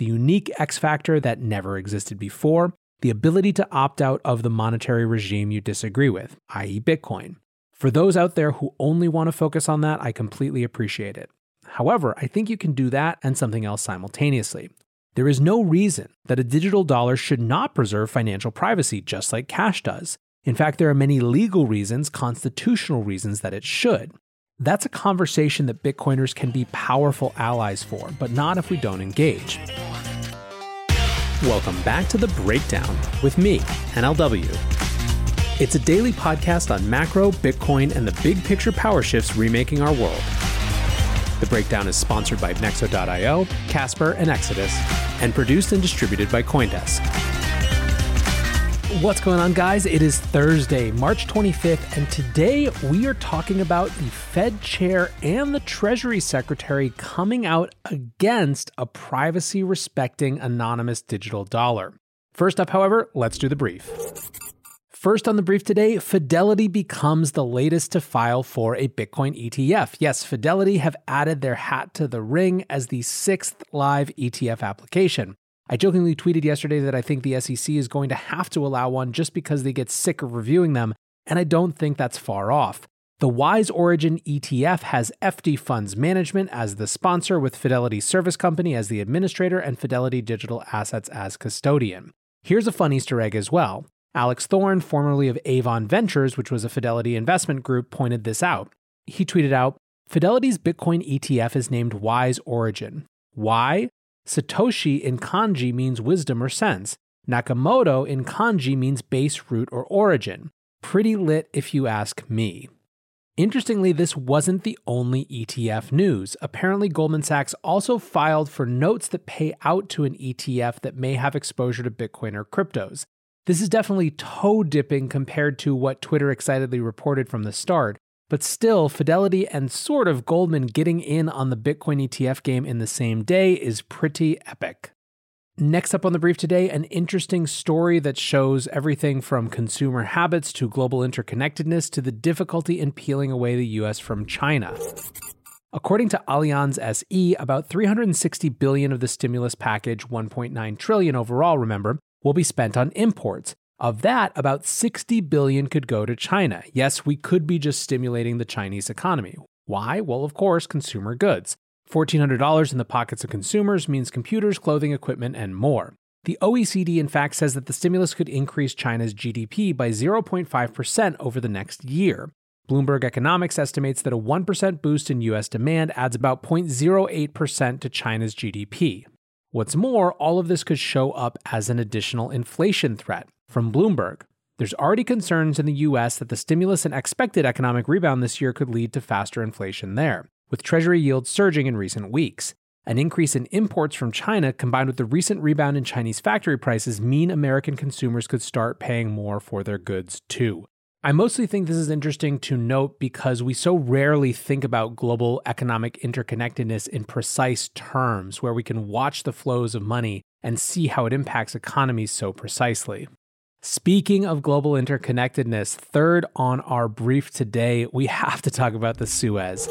the unique X factor that never existed before, the ability to opt out of the monetary regime you disagree with, i.e., Bitcoin. For those out there who only want to focus on that, I completely appreciate it. However, I think you can do that and something else simultaneously. There is no reason that a digital dollar should not preserve financial privacy just like cash does. In fact, there are many legal reasons, constitutional reasons that it should. That's a conversation that Bitcoiners can be powerful allies for, but not if we don't engage. Welcome back to The Breakdown with me, NLW. It's a daily podcast on macro, Bitcoin, and the big picture power shifts remaking our world. The Breakdown is sponsored by Nexo.io, Casper, and Exodus, and produced and distributed by Coindesk. What's going on, guys? It is Thursday, March 25th, and today we are talking about the Fed chair and the Treasury Secretary coming out against a privacy respecting anonymous digital dollar. First up, however, let's do the brief. First on the brief today, Fidelity becomes the latest to file for a Bitcoin ETF. Yes, Fidelity have added their hat to the ring as the sixth live ETF application. I jokingly tweeted yesterday that I think the SEC is going to have to allow one just because they get sick of reviewing them, and I don't think that's far off. The Wise Origin ETF has FD Funds Management as the sponsor, with Fidelity Service Company as the administrator and Fidelity Digital Assets as custodian. Here's a fun Easter egg as well. Alex Thorn, formerly of Avon Ventures, which was a Fidelity investment group, pointed this out. He tweeted out Fidelity's Bitcoin ETF is named Wise Origin. Why? Satoshi in kanji means wisdom or sense. Nakamoto in kanji means base, root, or origin. Pretty lit if you ask me. Interestingly, this wasn't the only ETF news. Apparently, Goldman Sachs also filed for notes that pay out to an ETF that may have exposure to Bitcoin or cryptos. This is definitely toe dipping compared to what Twitter excitedly reported from the start, but still, Fidelity and sort of Goldman getting in on the Bitcoin ETF game in the same day is pretty epic. Next up on the brief today, an interesting story that shows everything from consumer habits to global interconnectedness to the difficulty in peeling away the US from China. According to Allianz SE, about 360 billion of the stimulus package, 1.9 trillion overall, remember, will be spent on imports, of that, about 60 billion could go to China. Yes, we could be just stimulating the Chinese economy. Why? Well, of course, consumer goods. $1,400 in the pockets of consumers means computers, clothing, equipment, and more. The OECD, in fact, says that the stimulus could increase China's GDP by 0.5% over the next year. Bloomberg Economics estimates that a 1% boost in US demand adds about 0.08% to China's GDP. What's more, all of this could show up as an additional inflation threat. From Bloomberg, there's already concerns in the US that the stimulus and expected economic rebound this year could lead to faster inflation there, with Treasury yields surging in recent weeks. An increase in imports from China combined with the recent rebound in Chinese factory prices mean American consumers could start paying more for their goods too. I mostly think this is interesting to note because we so rarely think about global economic interconnectedness in precise terms, where we can watch the flows of money and see how it impacts economies so precisely. Speaking of global interconnectedness, third on our brief today, we have to talk about the Suez.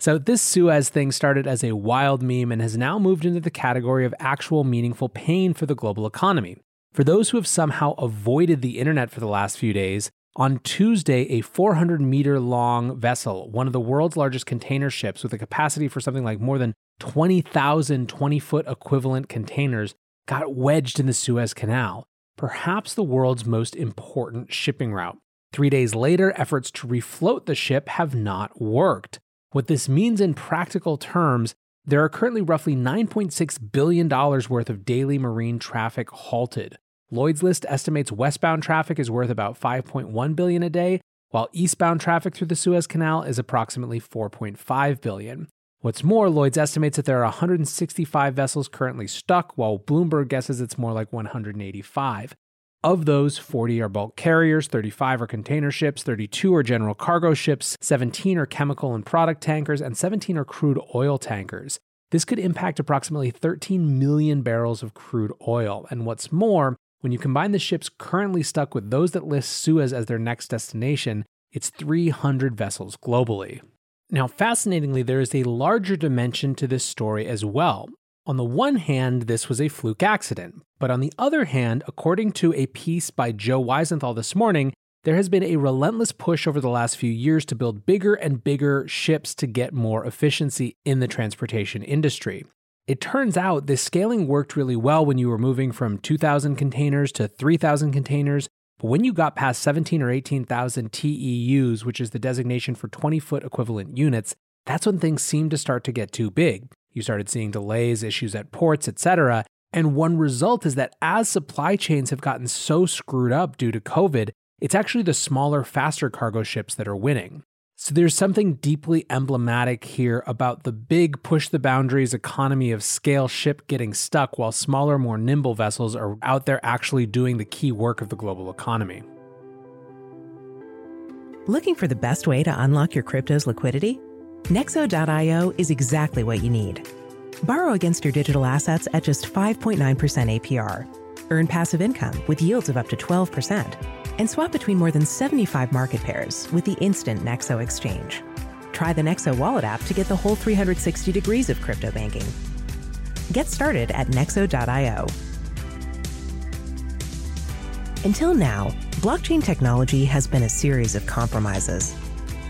So, this Suez thing started as a wild meme and has now moved into the category of actual meaningful pain for the global economy. For those who have somehow avoided the internet for the last few days, on Tuesday, a 400 meter long vessel, one of the world's largest container ships with a capacity for something like more than 20,000 20 foot equivalent containers, got wedged in the Suez Canal perhaps the world's most important shipping route. Three days later, efforts to refloat the ship have not worked. What this means in practical terms, there are currently roughly $9.6 billion worth of daily marine traffic halted. Lloyd's List estimates westbound traffic is worth about 5.1 billion a day, while eastbound traffic through the Suez Canal is approximately 4.5 billion. What's more, Lloyd's estimates that there are 165 vessels currently stuck, while Bloomberg guesses it's more like 185. Of those, 40 are bulk carriers, 35 are container ships, 32 are general cargo ships, 17 are chemical and product tankers, and 17 are crude oil tankers. This could impact approximately 13 million barrels of crude oil. And what's more, when you combine the ships currently stuck with those that list Suez as their next destination, it's 300 vessels globally. Now, fascinatingly, there is a larger dimension to this story as well. On the one hand, this was a fluke accident, but on the other hand, according to a piece by Joe Weisenthal this morning, there has been a relentless push over the last few years to build bigger and bigger ships to get more efficiency in the transportation industry. It turns out this scaling worked really well when you were moving from 2,000 containers to 3,000 containers, but when you got past 17 or 18,000 TEUs, which is the designation for 20 foot equivalent units, that's when things seemed to start to get too big. You started seeing delays, issues at ports, etc. And one result is that as supply chains have gotten so screwed up due to COVID, it's actually the smaller, faster cargo ships that are winning. So there's something deeply emblematic here about the big push the boundaries economy of scale ship getting stuck while smaller, more nimble vessels are out there actually doing the key work of the global economy. Looking for the best way to unlock your crypto's liquidity? Nexo.io is exactly what you need. Borrow against your digital assets at just 5.9% APR. Earn passive income with yields of up to 12%. And swap between more than 75 market pairs with the instant Nexo exchange. Try the Nexo wallet app to get the whole 360 degrees of crypto banking. Get started at nexo.io. Until now, blockchain technology has been a series of compromises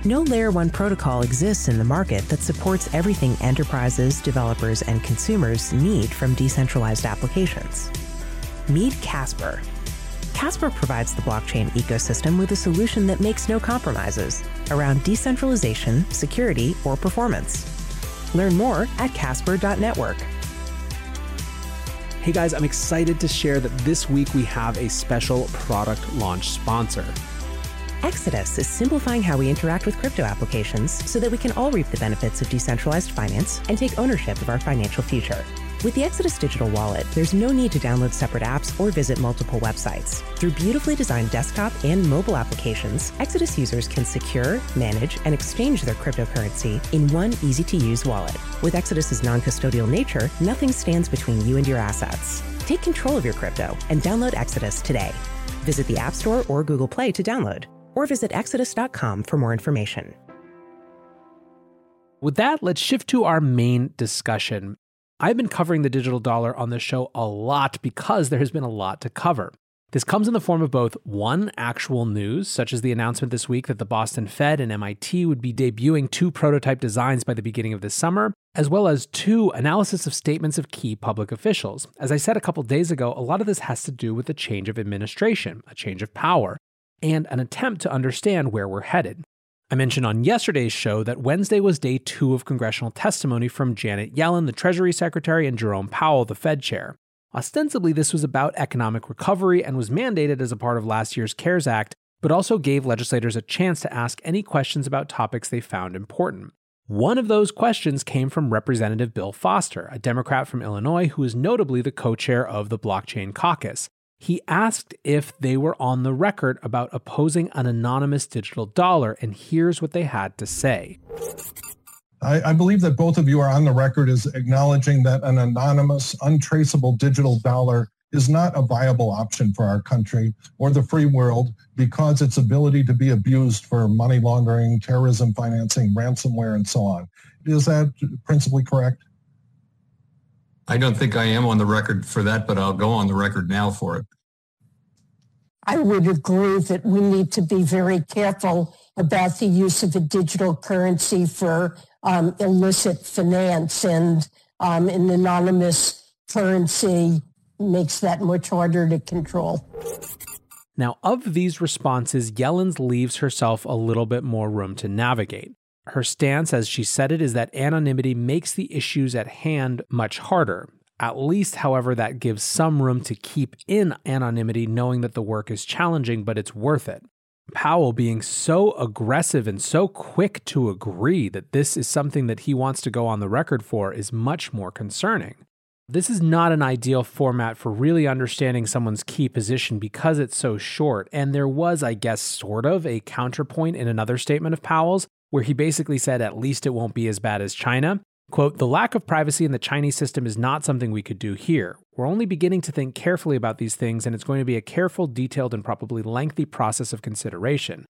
no Layer 1 protocol exists in the market that supports everything enterprises, developers, and consumers need from decentralized applications. Meet Casper. Casper provides the blockchain ecosystem with a solution that makes no compromises around decentralization, security, or performance. Learn more at casper.network. Hey guys, I'm excited to share that this week we have a special product launch sponsor. Exodus is simplifying how we interact with crypto applications so that we can all reap the benefits of decentralized finance and take ownership of our financial future. With the Exodus digital wallet, there's no need to download separate apps or visit multiple websites. Through beautifully designed desktop and mobile applications, Exodus users can secure, manage, and exchange their cryptocurrency in one easy to use wallet. With Exodus's non custodial nature, nothing stands between you and your assets. Take control of your crypto and download Exodus today. Visit the App Store or Google Play to download or visit exodus.com for more information. With that, let's shift to our main discussion. I've been covering the digital dollar on this show a lot because there has been a lot to cover. This comes in the form of both one, actual news, such as the announcement this week that the Boston Fed and MIT would be debuting two prototype designs by the beginning of this summer, as well as two, analysis of statements of key public officials. As I said a couple days ago, a lot of this has to do with the change of administration, a change of power and an attempt to understand where we're headed. I mentioned on yesterday's show that Wednesday was day two of congressional testimony from Janet Yellen, the Treasury Secretary, and Jerome Powell, the Fed chair. Ostensibly, this was about economic recovery and was mandated as a part of last year's CARES Act, but also gave legislators a chance to ask any questions about topics they found important. One of those questions came from Representative Bill Foster, a Democrat from Illinois who is notably the co chair of the Blockchain Caucus he asked if they were on the record about opposing an anonymous digital dollar, and here's what they had to say. I, I, believe that both of you are on the record as acknowledging that an anonymous, untraceable digital dollar is not a viable option for our country or the free world because its ability to be abused for money laundering, terrorism financing, ransomware, and so on. Is that principally correct? I don't think I am on the record for that, but I'll go on the record now for it. I would agree that we need to be very careful about the use of a digital currency for um, illicit finance, and um, an anonymous currency makes that much harder to control. Now, of these responses, Yellen's leaves herself a little bit more room to navigate. Her stance, as she said it, is that anonymity makes the issues at hand much harder. At least, however, that gives some room to keep in anonymity, knowing that the work is challenging, but it's worth it. Powell being so aggressive and so quick to agree that this is something that he wants to go on the record for is much more concerning. This is not an ideal format for really understanding someone's key position because it's so short, and there was, I guess, sort of a counterpoint in another statement of Powell's where he basically said at least it won't be as bad as China. Quote, the lack of privacy in the Chinese system is not something we could do here. We're only beginning to think carefully about these things, and it's going to be a careful, detailed, and probably lengthy process of consideration.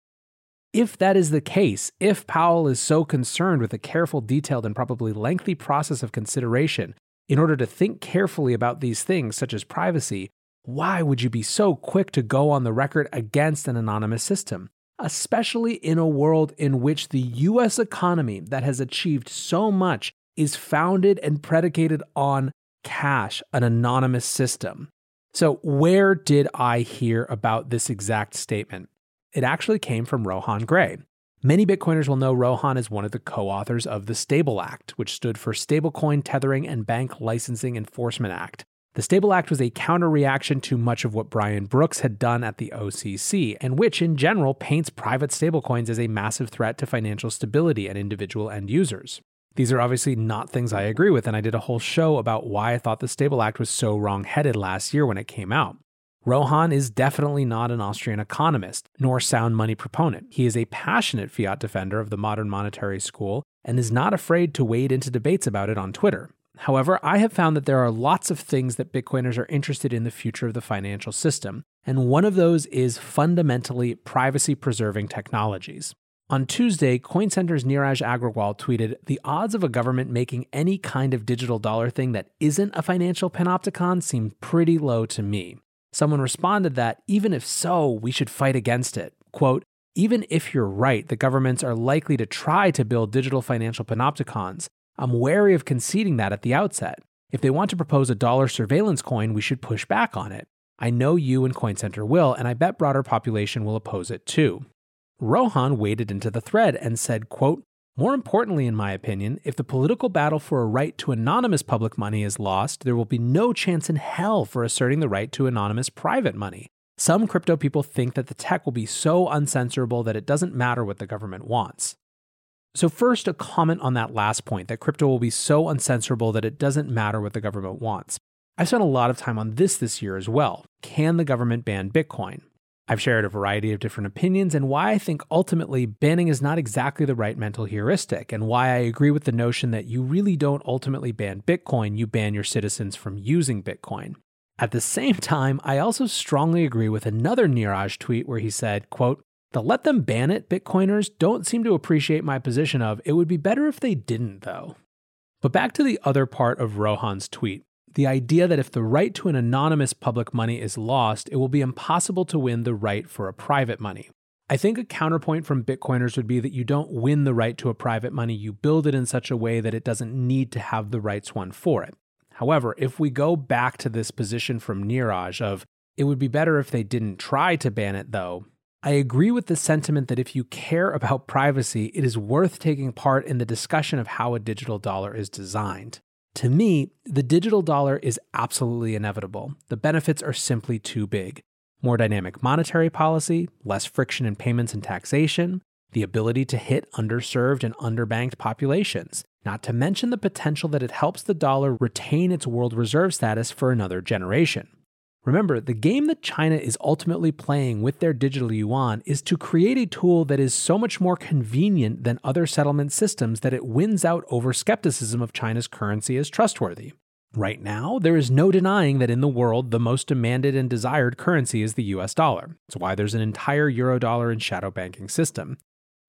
If that is the case, if Powell is so concerned with a careful, detailed, and probably lengthy process of consideration, In order to think carefully about these things, such as privacy, why would you be so quick to go on the record against an anonymous system? Especially in a world in which the US economy that has achieved so much is founded and predicated on cash, an anonymous system. So, where did I hear about this exact statement? It actually came from Rohan Grey. Many Bitcoiners will know Rohan is one of the co authors of the Stable Act, which stood for Stablecoin Tethering and Bank Licensing Enforcement Act. The Stable Act was a counter reaction to much of what Brian Brooks had done at the OCC, and which, in general, paints private stablecoins as a massive threat to financial stability and individual end users. These are obviously not things I agree with, and I did a whole show about why I thought the Stable Act was so wrong headed last year when it came out. Rohan is definitely not an Austrian economist, nor sound money proponent. He is a passionate fiat defender of the modern monetary school and is not afraid to wade into debates about it on Twitter. However, I have found that there are lots of things that Bitcoiners are interested in the future of the financial system, and one of those is fundamentally privacy preserving technologies. On Tuesday, CoinCenter's Neeraj Agrawal tweeted The odds of a government making any kind of digital dollar thing that isn't a financial panopticon seem pretty low to me. Someone responded that even if so, we should fight against it. Quote, even if you're right that governments are likely to try to build digital financial panopticons, I'm wary of conceding that at the outset. If they want to propose a dollar surveillance coin, we should push back on it. I know you and CoinCenter will, and I bet broader population will oppose it too. Rohan waded into the thread and said, quote, more importantly, in my opinion, if the political battle for a right to anonymous public money is lost, there will be no chance in hell for asserting the right to anonymous private money. Some crypto people think that the tech will be so uncensorable that it doesn't matter what the government wants. So, first, a comment on that last point that crypto will be so uncensorable that it doesn't matter what the government wants. I've spent a lot of time on this this year as well. Can the government ban Bitcoin? I've shared a variety of different opinions and why I think ultimately banning is not exactly the right mental heuristic, and why I agree with the notion that you really don't ultimately ban Bitcoin, you ban your citizens from using Bitcoin. At the same time, I also strongly agree with another Neeraj tweet where he said, quote, the let them ban it Bitcoiners don't seem to appreciate my position of it would be better if they didn't, though. But back to the other part of Rohan's tweet the idea that if the right to an anonymous public money is lost, it will be impossible to win the right for a private money. I think a counterpoint from Bitcoiners would be that you don't win the right to a private money, you build it in such a way that it doesn't need to have the rights won for it. However, if we go back to this position from Neeraj of it would be better if they didn't try to ban it though, I agree with the sentiment that if you care about privacy, it is worth taking part in the discussion of how a digital dollar is designed. To me, the digital dollar is absolutely inevitable. The benefits are simply too big. More dynamic monetary policy, less friction in payments and taxation, the ability to hit underserved and underbanked populations, not to mention the potential that it helps the dollar retain its world reserve status for another generation. Remember, the game that China is ultimately playing with their digital yuan is to create a tool that is so much more convenient than other settlement systems that it wins out over skepticism of China's currency as trustworthy. Right now, there is no denying that in the world, the most demanded and desired currency is the US dollar. It's why there's an entire eurodollar and shadow banking system.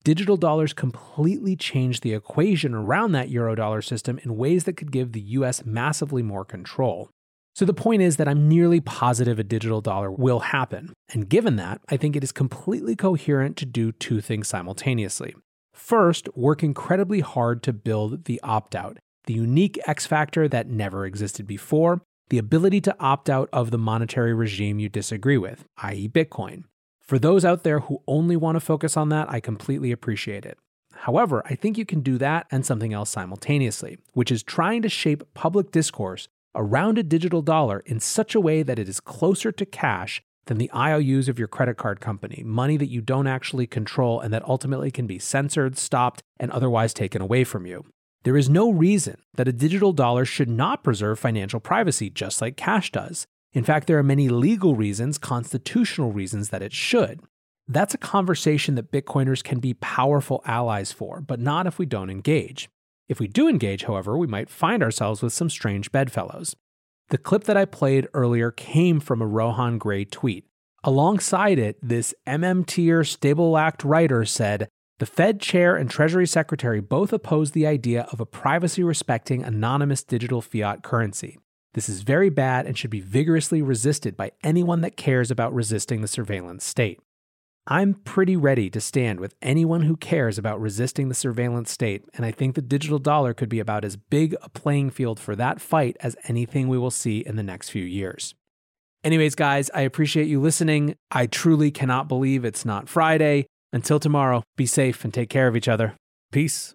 Digital dollars completely change the equation around that eurodollar system in ways that could give the US massively more control. So the point is that I'm nearly positive a digital dollar will happen. And given that, I think it is completely coherent to do two things simultaneously. First, work incredibly hard to build the opt out, the unique X factor that never existed before, the ability to opt out of the monetary regime you disagree with, i.e., Bitcoin. For those out there who only want to focus on that, I completely appreciate it. However, I think you can do that and something else simultaneously, which is trying to shape public discourse around a digital dollar in such a way that it is closer to cash than the IOUs of your credit card company, money that you don't actually control and that ultimately can be censored, stopped, and otherwise taken away from you. There is no reason that a digital dollar should not preserve financial privacy just like cash does. In fact, there are many legal reasons, constitutional reasons that it should. That's a conversation that Bitcoiners can be powerful allies for, but not if we don't engage. If we do engage, however, we might find ourselves with some strange bedfellows. The clip that I played earlier came from a Rohan Grey tweet. Alongside it, this MM tier Stable Act writer said, The Fed chair and Treasury secretary both oppose the idea of a privacy respecting anonymous digital fiat currency. This is very bad and should be vigorously resisted by anyone that cares about resisting the surveillance state. I'm pretty ready to stand with anyone who cares about resisting the surveillance state, and I think the digital dollar could be about as big a playing field for that fight as anything we will see in the next few years. Anyways, guys, I appreciate you listening. I truly cannot believe it's not Friday. Until tomorrow, be safe and take care of each other. Peace.